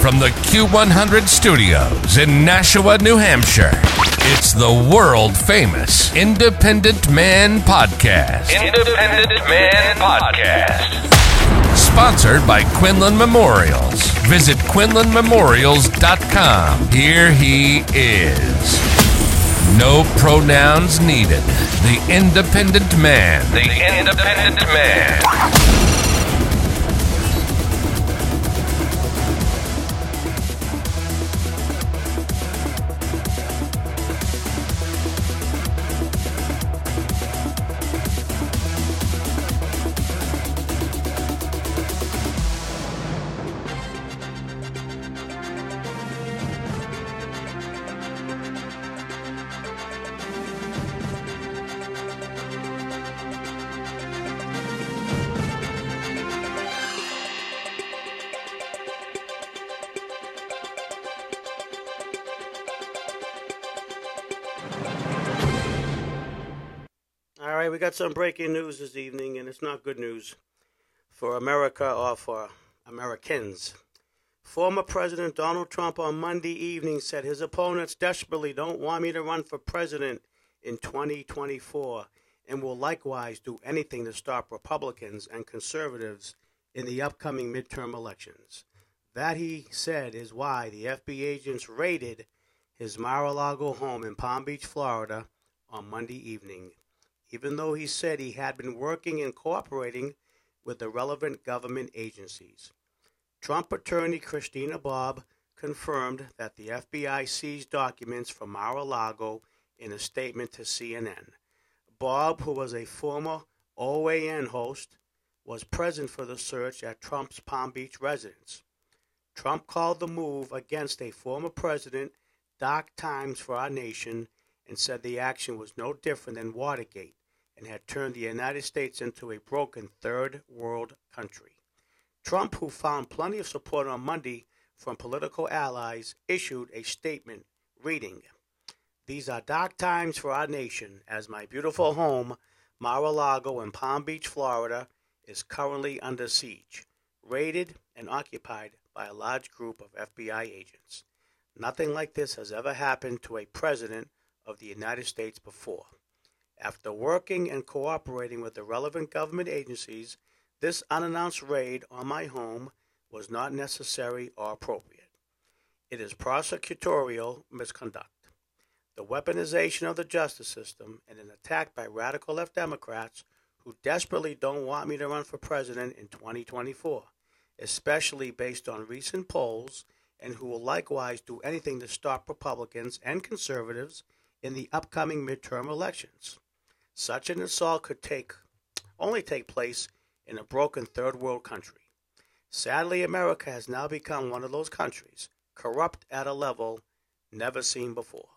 from the Q100 studios in Nashua, New Hampshire, it's the world famous Independent Man Podcast. Independent Man Podcast. Sponsored by Quinlan Memorials. Visit QuinlanMemorials.com. Here he is. No pronouns needed. The Independent Man. The Independent Man. Got some breaking news this evening, and it's not good news for America or for Americans. Former President Donald Trump on Monday evening said his opponents desperately don't want me to run for president in 2024 and will likewise do anything to stop Republicans and conservatives in the upcoming midterm elections. That, he said, is why the FBI agents raided his Mar a Lago home in Palm Beach, Florida on Monday evening even though he said he had been working and cooperating with the relevant government agencies. Trump attorney Christina Bobb confirmed that the FBI seized documents from Mar a Lago in a statement to CNN. Bobb, who was a former OAN host, was present for the search at Trump's Palm Beach residence. Trump called the move against a former president dark times for our nation and said the action was no different than Watergate and had turned the United States into a broken third world country. Trump, who found plenty of support on Monday from political allies, issued a statement reading These are dark times for our nation as my beautiful home, Mar a Lago in Palm Beach, Florida, is currently under siege, raided, and occupied by a large group of FBI agents. Nothing like this has ever happened to a president of the United States before. After working and cooperating with the relevant government agencies, this unannounced raid on my home was not necessary or appropriate. It is prosecutorial misconduct, the weaponization of the justice system, and an attack by radical left Democrats who desperately don't want me to run for president in 2024, especially based on recent polls, and who will likewise do anything to stop Republicans and conservatives in the upcoming midterm elections. Such an assault could take only take place in a broken third world country. Sadly, America has now become one of those countries, corrupt at a level never seen before.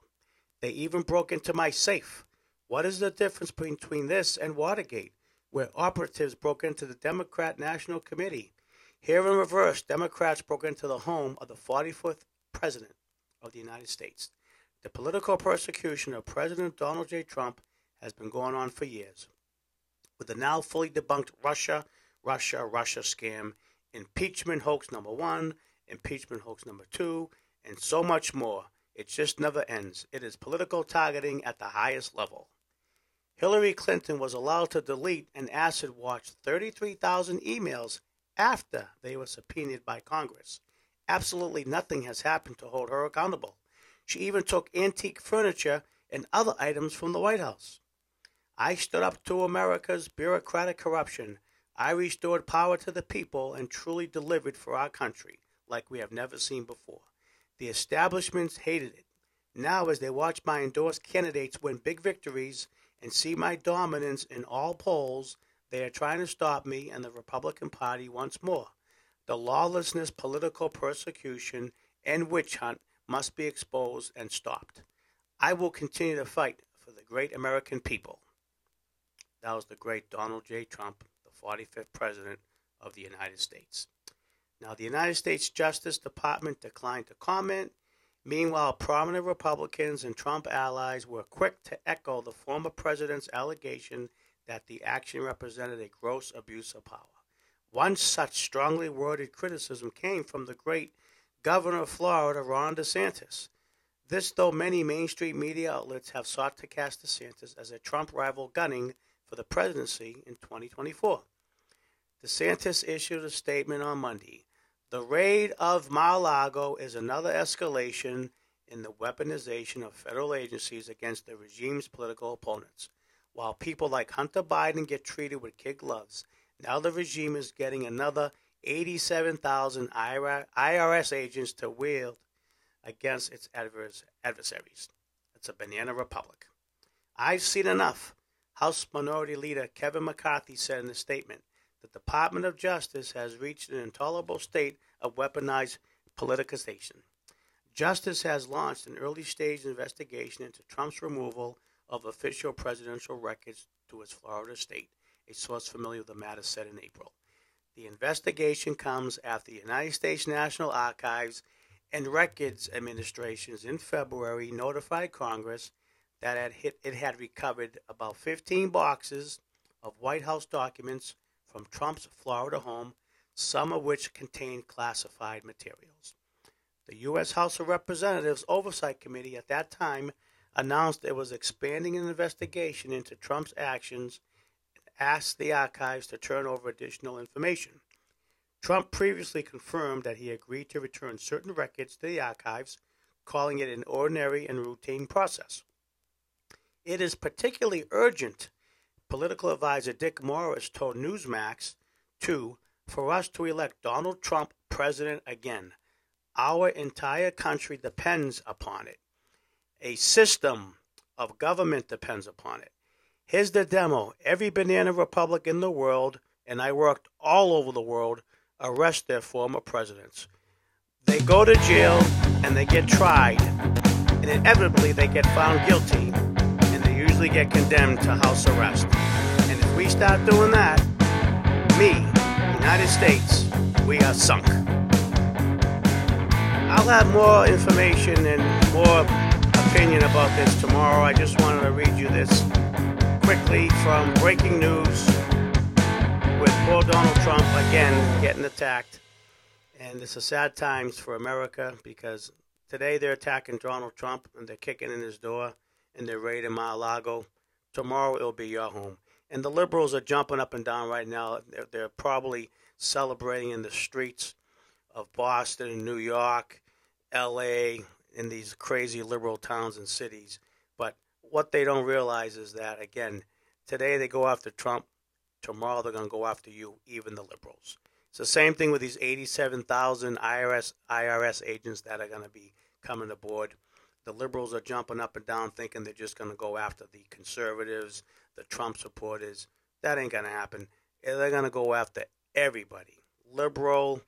They even broke into my safe. What is the difference between this and Watergate, where operatives broke into the Democrat National Committee? Here in reverse, Democrats broke into the home of the 45th President of the United States. The political persecution of President Donald J. Trump has been going on for years. With the now fully debunked Russia, Russia, Russia scam, impeachment hoax number one, impeachment hoax number two, and so much more. It just never ends. It is political targeting at the highest level. Hillary Clinton was allowed to delete and acid wash 33,000 emails after they were subpoenaed by Congress. Absolutely nothing has happened to hold her accountable. She even took antique furniture and other items from the White House. I stood up to America's bureaucratic corruption. I restored power to the people and truly delivered for our country like we have never seen before. The establishments hated it. Now, as they watch my endorsed candidates win big victories and see my dominance in all polls, they are trying to stop me and the Republican Party once more. The lawlessness, political persecution, and witch hunt must be exposed and stopped. I will continue to fight for the great American people. That was the great Donald J. Trump, the 45th President of the United States. Now, the United States Justice Department declined to comment. Meanwhile, prominent Republicans and Trump allies were quick to echo the former president's allegation that the action represented a gross abuse of power. One such strongly worded criticism came from the great Governor of Florida, Ron DeSantis. This, though many mainstream media outlets have sought to cast DeSantis as a Trump rival gunning for the presidency in 2024. DeSantis issued a statement on Monday. The raid of Mar-a-Lago is another escalation in the weaponization of federal agencies against the regime's political opponents. While people like Hunter Biden get treated with kid gloves, now the regime is getting another 87,000 IRS agents to wield against its adversaries. It's a banana republic. I've seen enough. House Minority Leader Kevin McCarthy said in a statement the Department of Justice has reached an intolerable state of weaponized politicization. Justice has launched an early stage investigation into Trump's removal of official presidential records to his Florida state, a source familiar with the matter said in April. The investigation comes after the United States National Archives and Records Administrations in February notified Congress that had hit, it had recovered about 15 boxes of White House documents from Trump's Florida home, some of which contained classified materials. The U.S. House of Representatives Oversight Committee at that time announced it was expanding an investigation into Trump's actions and asked the archives to turn over additional information. Trump previously confirmed that he agreed to return certain records to the archives, calling it an ordinary and routine process. It is particularly urgent, political advisor Dick Morris told Newsmax, to for us to elect Donald Trump president again. Our entire country depends upon it. A system of government depends upon it. Here's the demo. Every banana republic in the world, and I worked all over the world, arrest their former presidents. They go to jail and they get tried, and inevitably they get found guilty, usually get condemned to house arrest. And if we start doing that, me, United States, we are sunk. I'll have more information and more opinion about this tomorrow. I just wanted to read you this quickly from breaking news with poor Donald Trump again getting attacked. And it's a sad times for America because today they're attacking Donald Trump and they're kicking in his door and they're raiding Mar-a-Lago. Tomorrow it'll be your home. And the liberals are jumping up and down right now. They're, they're probably celebrating in the streets of Boston and New York, L.A., in these crazy liberal towns and cities. But what they don't realize is that, again, today they go after Trump. Tomorrow they're going to go after you, even the liberals. It's the same thing with these 87,000 IRS IRS agents that are going to be coming aboard. The liberals are jumping up and down thinking they're just going to go after the conservatives, the Trump supporters. That ain't going to happen. They're going to go after everybody. Liberal,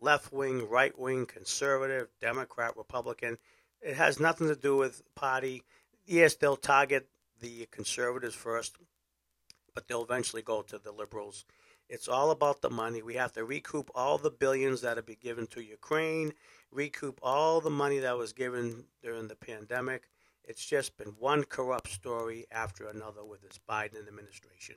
left wing, right wing, conservative, Democrat, Republican. It has nothing to do with party. Yes, they'll target the conservatives first, but they'll eventually go to the liberals. It's all about the money. We have to recoup all the billions that have been given to Ukraine, recoup all the money that was given during the pandemic. It's just been one corrupt story after another with this Biden administration.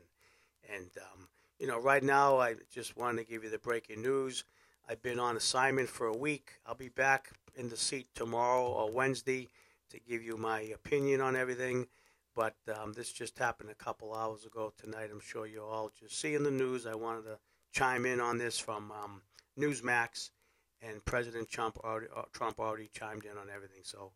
And, um, you know, right now, I just wanted to give you the breaking news. I've been on assignment for a week. I'll be back in the seat tomorrow or Wednesday to give you my opinion on everything. But um, this just happened a couple hours ago tonight. I'm sure you all just see in the news. I wanted to chime in on this from um, Newsmax, and President Trump already, uh, Trump already chimed in on everything. So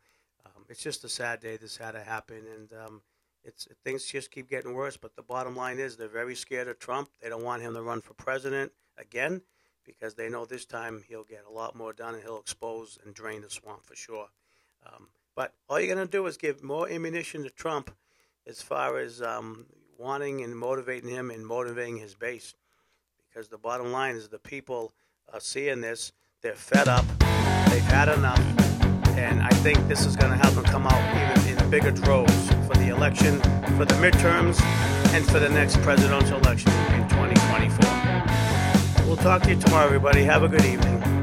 um, it's just a sad day. This had to happen, and um, it's things just keep getting worse. But the bottom line is they're very scared of Trump. They don't want him to run for president again because they know this time he'll get a lot more done and he'll expose and drain the swamp for sure. Um, but all you're going to do is give more ammunition to Trump as far as um, wanting and motivating him and motivating his base. Because the bottom line is the people are seeing this, they're fed up, they've had enough, and I think this is going to help them come out even in bigger droves for the election, for the midterms, and for the next presidential election in 2024. We'll talk to you tomorrow, everybody. Have a good evening.